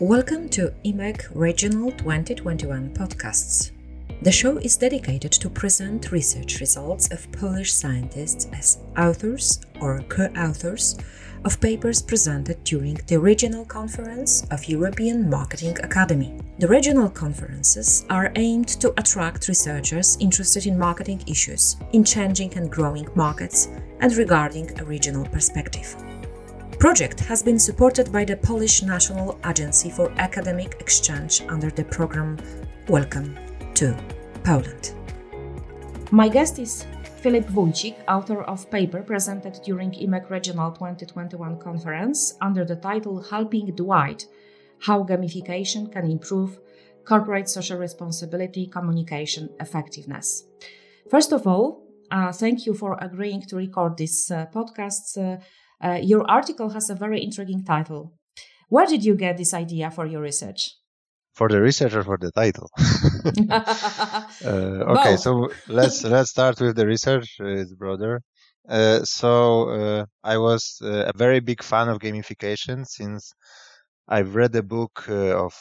Welcome to EMAC Regional 2021 podcasts. The show is dedicated to present research results of Polish scientists as authors or co authors of papers presented during the Regional Conference of European Marketing Academy. The regional conferences are aimed to attract researchers interested in marketing issues, in changing and growing markets, and regarding a regional perspective. Project has been supported by the Polish National Agency for Academic Exchange under the program Welcome to Poland. My guest is Filip Wójcik, author of paper presented during EMAC Regional 2021 conference under the title Helping Dwight: How Gamification Can Improve Corporate Social Responsibility Communication Effectiveness. First of all, uh, thank you for agreeing to record this uh, podcast. Uh, uh, your article has a very intriguing title. Where did you get this idea for your research? For the research or for the title? uh, okay, so let's let's start with the research. Uh, it's broader. Uh, so uh, I was uh, a very big fan of gamification since I've read a book of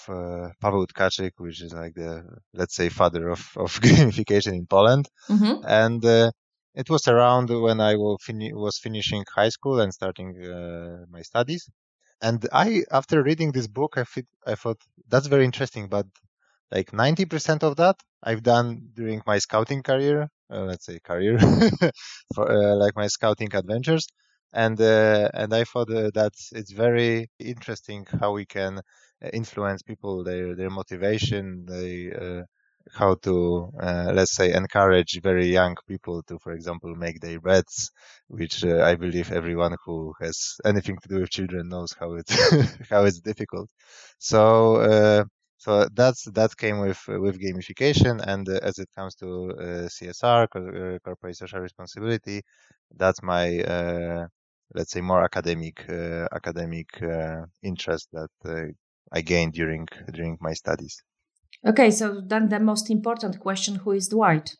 Paweł Tkaczyk, which is like the let's say father of, of gamification in Poland, mm-hmm. and it was around when I was finishing high school and starting uh, my studies. And I, after reading this book, I, fit, I thought that's very interesting. But like 90% of that I've done during my scouting career, uh, let's say career, for uh, like my scouting adventures. And uh, and I thought uh, that it's very interesting how we can uh, influence people, their their motivation, they how to uh, let's say encourage very young people to for example make their beds which uh, i believe everyone who has anything to do with children knows how it how it's difficult. So uh, so that's that came with with gamification and uh, as it comes to uh, csr uh, corporate social responsibility that's my let's say more academic academic interest that i gained during during my studies Okay, so then the most important question who is Dwight?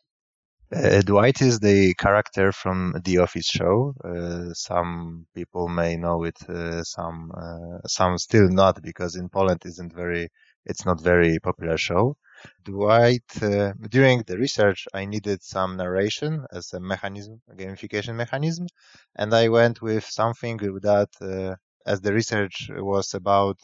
Uh, Dwight is the character from The Office show. Uh, some people may know it, uh, some uh, some still not, because in Poland isn't very it's not very popular show. Dwight, uh, during the research, I needed some narration as a mechanism, a gamification mechanism, and I went with something that, uh, as the research was about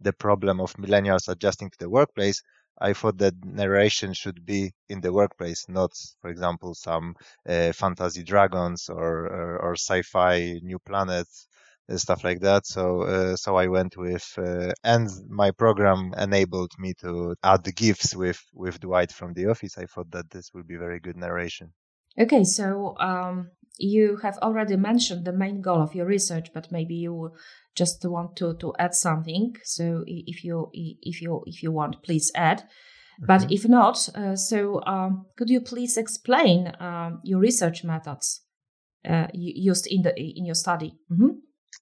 the problem of millennials adjusting to the workplace, I thought that narration should be in the workplace, not, for example, some uh, fantasy dragons or, or, or, sci-fi new planets, uh, stuff like that. So, uh, so I went with, uh, and my program enabled me to add gifs with with Dwight from The Office. I thought that this would be very good narration. Okay, so um, you have already mentioned the main goal of your research, but maybe you just want to to add something. So if you if you if you want, please add. Mm-hmm. But if not, uh, so um, could you please explain um, your research methods uh, used in the in your study? Mm-hmm.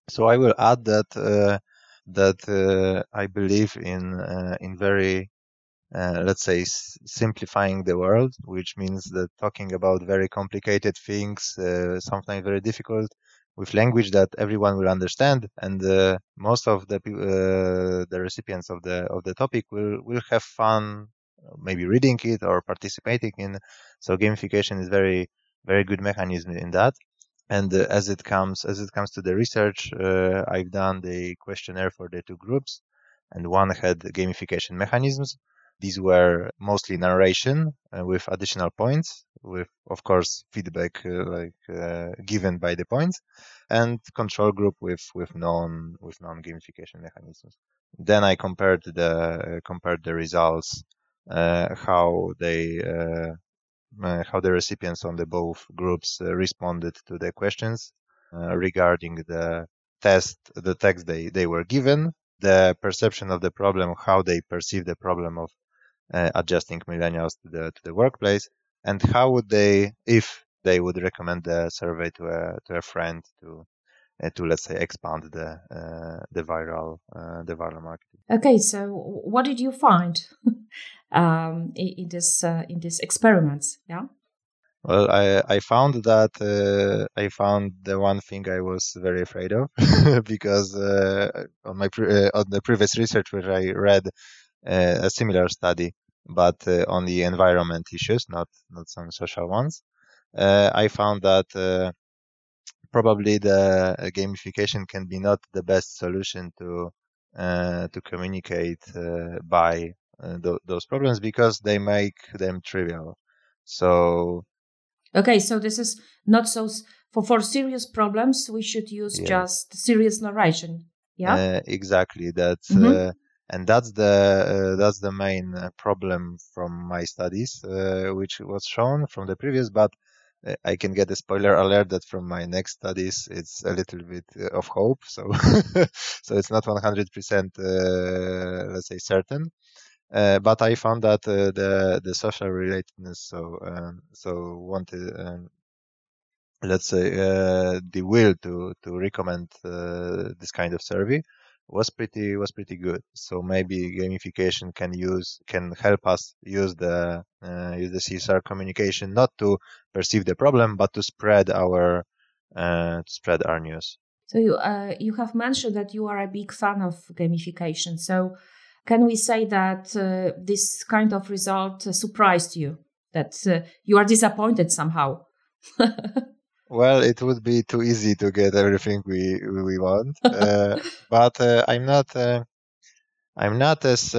So I will add that uh, that uh, I believe in uh, in very uh, let's say simplifying the world, which means that talking about very complicated things, sometimes very difficult, with language that everyone will understand, and uh, most of the uh, the recipients of the of the topic will will have fun, maybe reading it or participating in. So gamification is very very good mechanism in that. And uh, as it comes as it comes to the research, uh, I've done the questionnaire for the two groups, and one had gamification mechanisms. These were mostly narration uh, with additional points, with of course feedback uh, like uh, given by the points, and control group with with non with non gamification mechanisms. Then I compared the uh, compared the results, uh, how they how the recipients on the both groups responded to the questions regarding the test, the text they, they were given, the perception of the problem, how they perceive the problem of adjusting millennials to the to the workplace, and how would they, if they would recommend the survey to a to a friend to uh, to let's say expand the uh, the viral uh, the viral marketing. Okay, so what did you find um, in, in, this uh, in these experiments? Yeah. Well, I I found that uh, I found the one thing I was very afraid of because uh, on my pre- uh, on the previous research where I read uh, a similar study, but uh, on the environment issues, not not some social ones, uh, I found that probably the gamification can be not the best solution to to communicate by th- those problems because they make them trivial. So Okay, so this is not so for for serious problems. We should use yes. just serious narration. Yeah, uh, exactly. That's mm-hmm. uh, and that's the uh, that's the main uh, problem from my studies, uh, which was shown from the previous. But uh, I can get a spoiler alert that from my next studies, it's a little bit of hope. So so it's not one hundred percent, let's say, certain. Uh, but I found that uh, the the social relatedness, so um, so wanted, um, let's say, uh, the will to to recommend uh, this kind of survey was pretty was pretty good. So maybe gamification can use can help us use the uh, use the CSR communication not to perceive the problem, but to spread our to spread our news. So you you have mentioned that you are a big fan of gamification. So can we say that uh, this kind of result uh, surprised you? That uh, you are disappointed somehow? well, it would be too easy to get everything we we want, uh, but uh, I'm not. Uh, I'm not as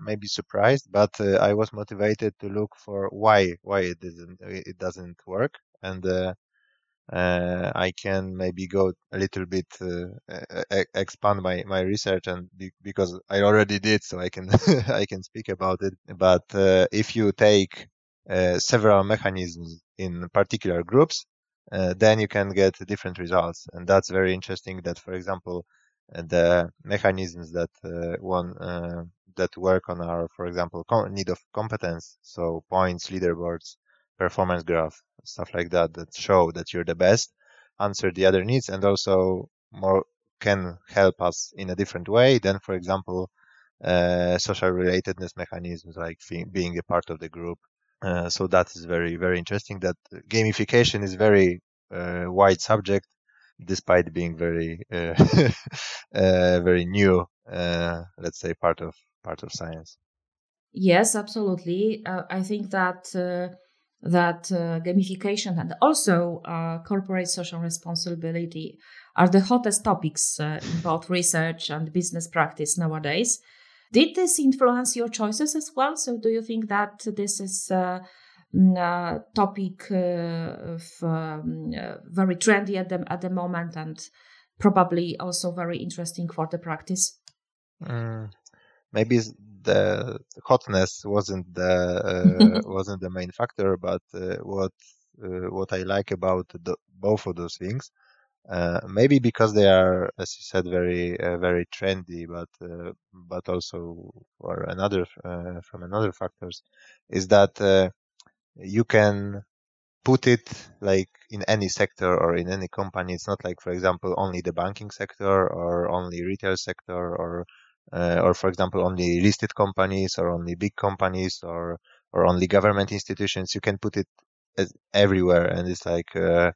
maybe surprised, but I was motivated to look for why why it doesn't it doesn't work, and uh, I can maybe go a little bit uh, expand my, my research and be, because I already did, so I can I can speak about it. But uh, if you take uh, several mechanisms in particular groups, uh, then you can get different results, and that's very interesting. That, for example, uh, the mechanisms that one that work on our, for example, need of competence, so points, leaderboards, performance graph, stuff like that, that show that you're the best, answer the other needs, and also more can help us in a different way than, for example, uh, social relatedness mechanisms like being a part of the group. Uh, so that is very, very interesting. That gamification is very uh, wide subject, despite being very, uh, uh, very new. Let's say part of part of science. Yes, absolutely. I think that that uh, gamification and also uh, corporate social responsibility are the hottest topics uh, in both research and business practice nowadays. Did this influence your choices as well? So, do you think that this is a topic uh, of, um, uh, very trendy at the, at the moment and probably also very interesting for the practice? Mm, maybe the hotness wasn't the uh, wasn't the main factor, but uh, what uh, what I like about the, both of those things, uh, maybe because they are, as you said, very uh, very trendy, but uh, but also for another from another factors, is that you can put it like in any sector or in any company. It's not like, for example, only the banking sector or only retail sector or uh, or for example only listed companies or only big companies or or only government institutions you can put it everywhere and it's like uh,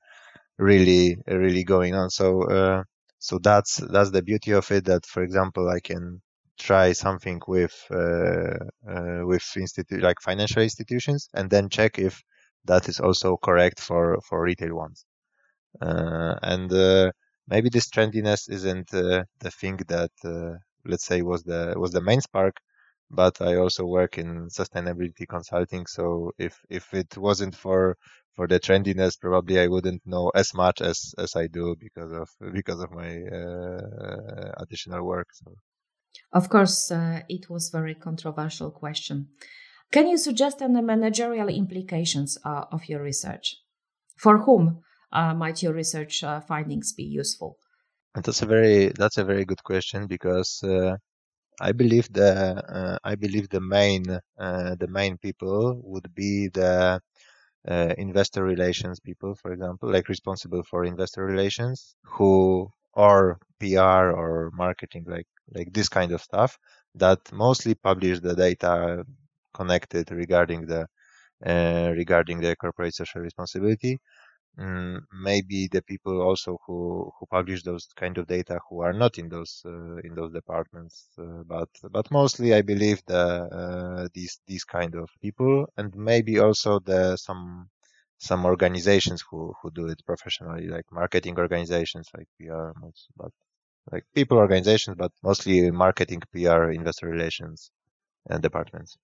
really really going on. So uh, so that's that's the beauty of it that for example i can try something with uh, uh, with institute like financial institutions and then check if that is also correct for for retail ones. Uh, and maybe this trendiness isn't the thing that let's say was the was the main spark but i also work in sustainability consulting. So if if it wasn't for for the trendiness probably i wouldn't know as much as as i do because of because of my uh, additional work so. Of course uh, it was a very controversial question. Can you suggest any managerial implications uh, of your research? For whom uh, might your research uh, findings be useful? That's a very that's a very good question because uh, I believe the uh, I believe the main uh, the main people would be the uh, investor relations people, for example, like responsible for investor relations, who are PR or marketing, like like this kind of stuff, that mostly publish the data connected regarding the uh, regarding the corporate social responsibility. Mm, maybe the people also who who publish those kind of data who are not in those uh, in those departments uh, but but mostly i believe the uh, these these kind of people and maybe also the some some organizations who who do it professionally like marketing organizations like pr but like people organizations but mostly marketing pr investor relations and departments.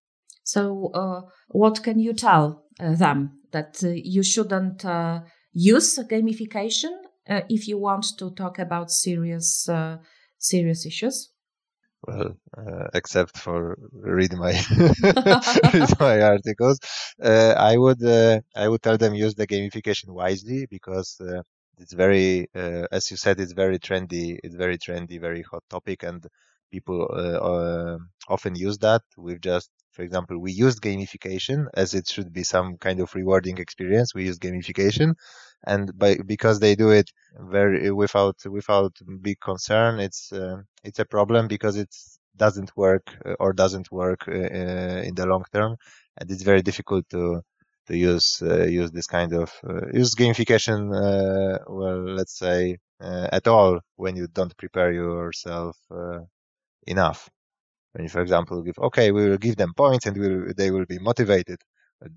So uh, what can you tell uh, them that uh, you shouldn't use gamification uh, if you want to talk about serious uh, serious issues? Well, uh, except for read my read my articles, uh, I would uh, I would tell them use the gamification wisely because uh, it's very, as you said, it's very trendy. It's very trendy, very hot topic, and people often use that. We've just for example, we used gamification as it should be some kind of rewarding experience. We use gamification, and by because they do it very without without big concern, it's uh, it's a problem because it doesn't work uh, or doesn't work uh, uh, in the long term, and it's very difficult to to use uh, use this kind of uh, use gamification. well, let's say at all when you don't prepare yourself enough when you, for example, give, okay, we will give them points and we'll, they will be motivated.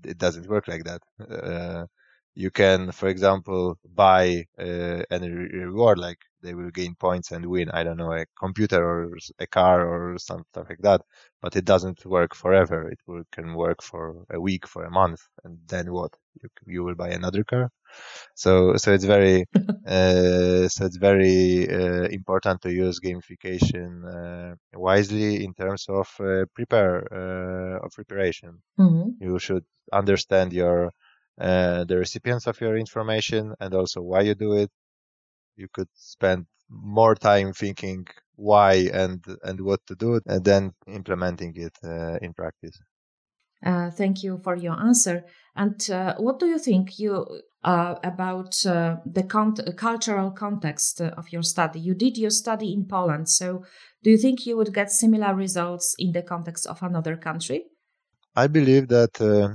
It doesn't work like that. Uh, you can, for example, buy uh, any reward, like they will gain points and win, I don't know, a computer or a car or something like that. But it doesn't work forever. It will, can work for a week, for a month. And then what? You, you will buy another car. So, so it's very, uh, so it's very uh, important to use gamification uh, wisely in terms of uh, prepare uh, of preparation. Mm-hmm. You should understand your uh, the recipients of your information and also why you do it. You could spend more time thinking why and and what to do and then implementing it in practice. Uh, thank you for your answer. And uh, what do you think you uh, about uh, the con- cultural context of your study? You did your study in Poland, so do you think you would get similar results in the context of another country? I believe that uh,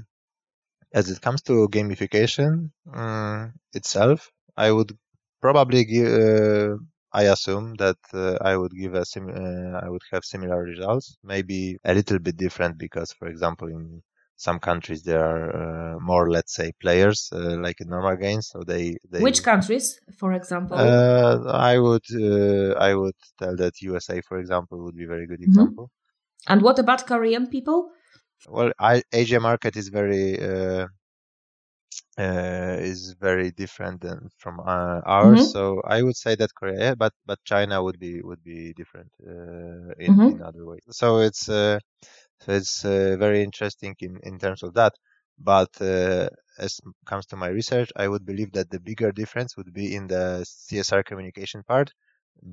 as it comes to gamification um, itself, I would probably. Uh, I assume that uh, I would give a sim- uh, I would have similar results, maybe a little bit different because, for example, in some countries there are uh, more, let's say, players uh, like in normal games. So they, they which countries, for example? Uh, I would uh, I would tell that USA, for example, would be a very good mm-hmm. example. Mm-hmm. And what about Korean people? Well, I, Asia market is very uh, is very different than from uh, ours. Mm-hmm. So I would say that Korea, but but China would be would be different uh, in, mm-hmm. in other ways. So it's uh, so it's uh, very interesting in in terms of that. But uh, as comes to my research, I would believe that the bigger difference would be in the CSR communication part,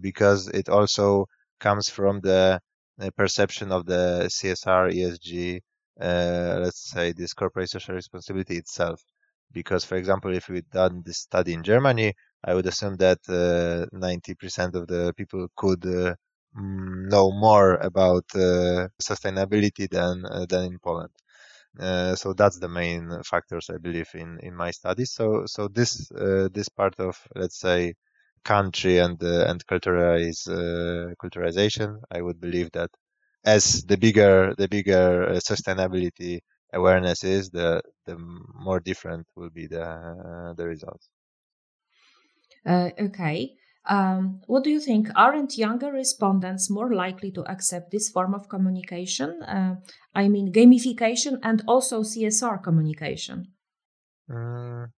because it also comes from the, the perception of the CSR ESG. let's say this corporate social responsibility itself because, for example, if we'd done this study in Germany, I would assume that uh, 90% of the people could uh, mm, know more about uh, sustainability than uh, than in Poland. Uh, so that's the main factors I believe in in my studies. So so this uh, this part of let's say country and and culturalize, culturalization, I would believe that as the bigger the bigger sustainability awareness is, the the more different will be the uh, the results. Uh, okay. Um, what do you think? Aren't younger respondents more likely to accept this form of communication? Uh, I mean, gamification and also CSR communication. Mm,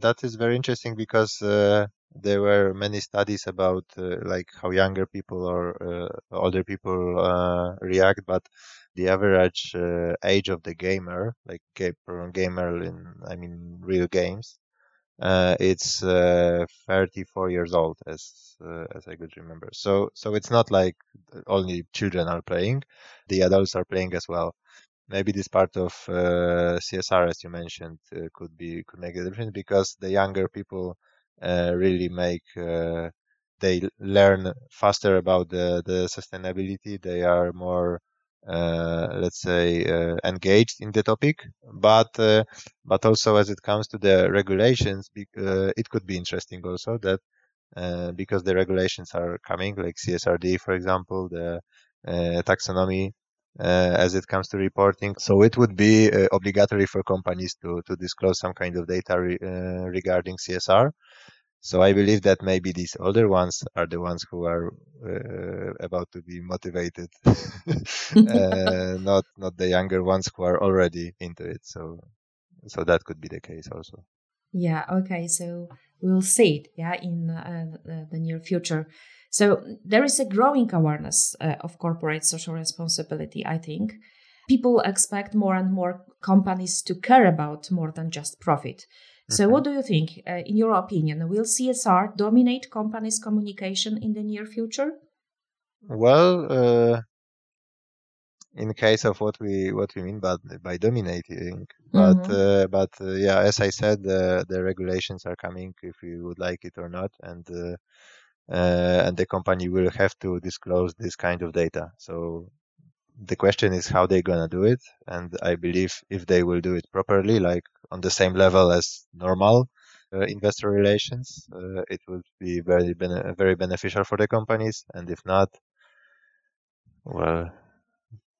that is very interesting because uh, there were many studies about uh, like how younger people or uh, older people uh, react, but the average uh, age of the gamer, like gamer in, I mean, real games, uh, it's uh, 34 years old, as as I could remember. So so it's not like only children are playing; the adults are playing as well. Maybe this part of CSR, as you mentioned, could be could make a difference because the younger people really make they learn faster about the the sustainability. They are more uh, let's say, uh, engaged in the topic. But uh, but also as it comes to the regulations, it could be interesting also that because the regulations are coming, like CSRD, for example, the taxonomy uh, as it comes to reporting. So it would be uh, obligatory for companies to, to disclose some kind of data re, uh, regarding CSR. So I believe that maybe these older ones are the ones who are uh, about to be motivated, uh, not not the younger ones who are already into it. So so that could be the case also. Yeah. Okay. So we'll see it. Yeah, in uh, the near future. So there is a growing awareness uh, of corporate social responsibility. I think people expect more and more companies to care about more than just profit. So, what do you think, uh, in your opinion, will CSR dominate companies' communication in the near future? Well, uh, in case of what we what we mean by by dominating, but mm-hmm. uh, but uh, yeah, as I said, the the regulations are coming if you would like it or not, and uh, uh, and the company will have to disclose this kind of data. So the question is how they're gonna do it, and I believe if they will do it properly, like on the same level as normal uh, investor relations, uh, it would be very bene- very beneficial for the companies. And if not, well,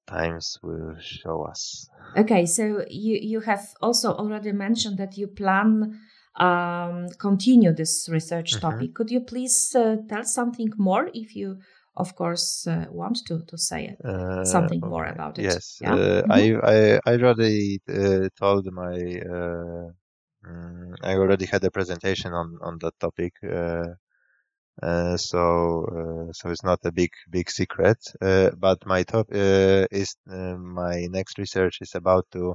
times will show us. Okay, so you you have also already mentioned that you plan um, continue this research mm-hmm. topic. Could you please uh, tell something more if you of course, uh, want to to say uh, something more about it. Yes, yeah? Uh, mm-hmm. I, I I already uh, told my uh, mm, I already had a presentation on on that topic. So so it's not a big big secret, but my top is my next research is about to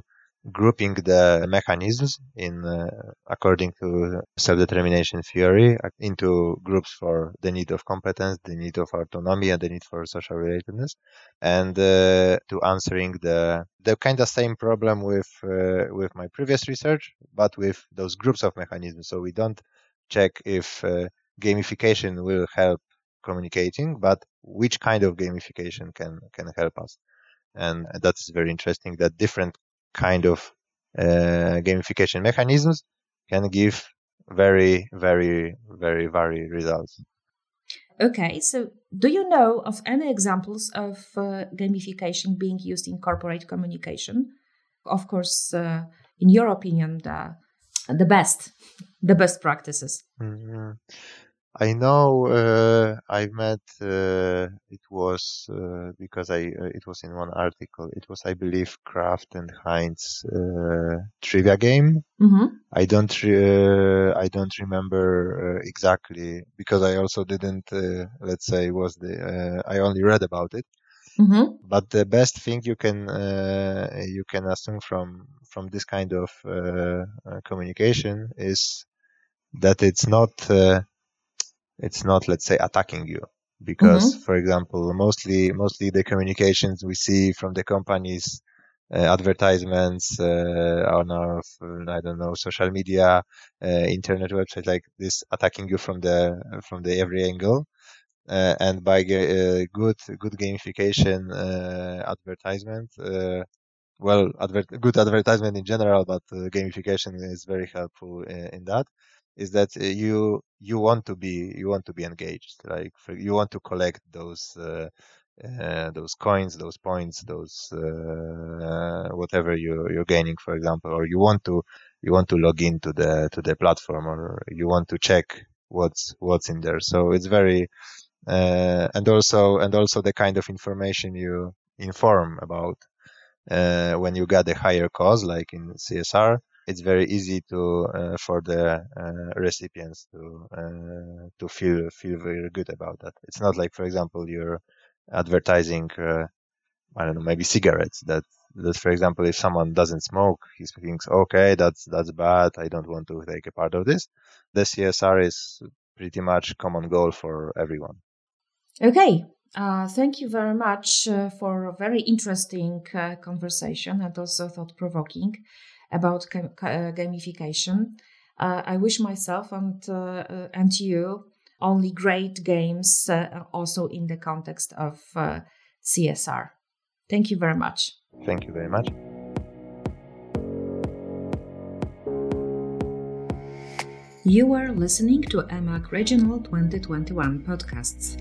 grouping the mechanisms in uh, according to self-determination theory uh, into groups for the need of competence, the need of autonomy, and the need for social relatedness, and uh, to answering the the kind of same problem with uh, with my previous research, but with those groups of mechanisms. So we don't check if uh, gamification will help communicating, but which kind of gamification can can help us and that's very interesting that different kind of uh, gamification mechanisms can give very, very, very varied results. Okay, so do you know of any examples of uh, gamification being used in corporate communication? Of course, uh, in your opinion, the the best, the best practices. Mm-hmm. I know uh, I met uh, it was uh, because I uh, it was in one article. It was I believe Kraft and Heinz uh, trivia game. Mm-hmm. I don't re- uh, I don't remember exactly because I also didn't let's say was the I only read about it. Mm-hmm. But the best thing you can you can assume from from this kind of communication is that it's not it's not let's say attacking you. Because mm-hmm. for example mostly mostly the communications we see from the companies uh, advertisements uh, on our i don't know social media uh, internet website like this attacking you from the from the every angle. Uh, and by uh, good good gamification uh, advertisement well adver- good advertisement in general but gamification is very helpful in, in that is that uh, you you want to be you want to be engaged like you want to collect those uh, uh, those coins those points those uh, whatever you you're gaining for example or you want to you want to log into the to the platform or you want to check what's what's in there. So it's very uh, and also and also the kind of information you inform about uh, when you got a higher cause like in csr it's very easy to uh, for the uh, recipients to uh, to feel feel very good about that. It's not like, for example, you're advertising, uh, I don't know, maybe cigarettes. That that, for example, if someone doesn't smoke, he thinks, okay, that's that's bad. I don't want to take a part of this. The CSR is pretty much common goal for everyone. Okay, uh, thank you very much uh, for a very interesting uh, conversation and also thought provoking about uh, gamification. Uh, I wish myself and uh, and you only great games also in the context of CSR. Thank you very much. Thank you very much. You are listening to EMAC Regional 2021 podcasts.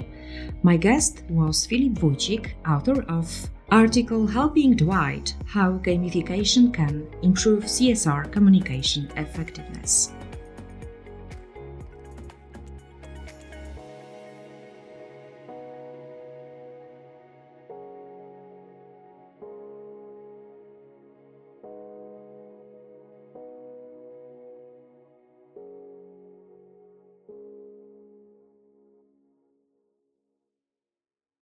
My guest was Filip Wójcik, author of article Helping Dwight How Gamification Can Improve CSR Communication Effectiveness.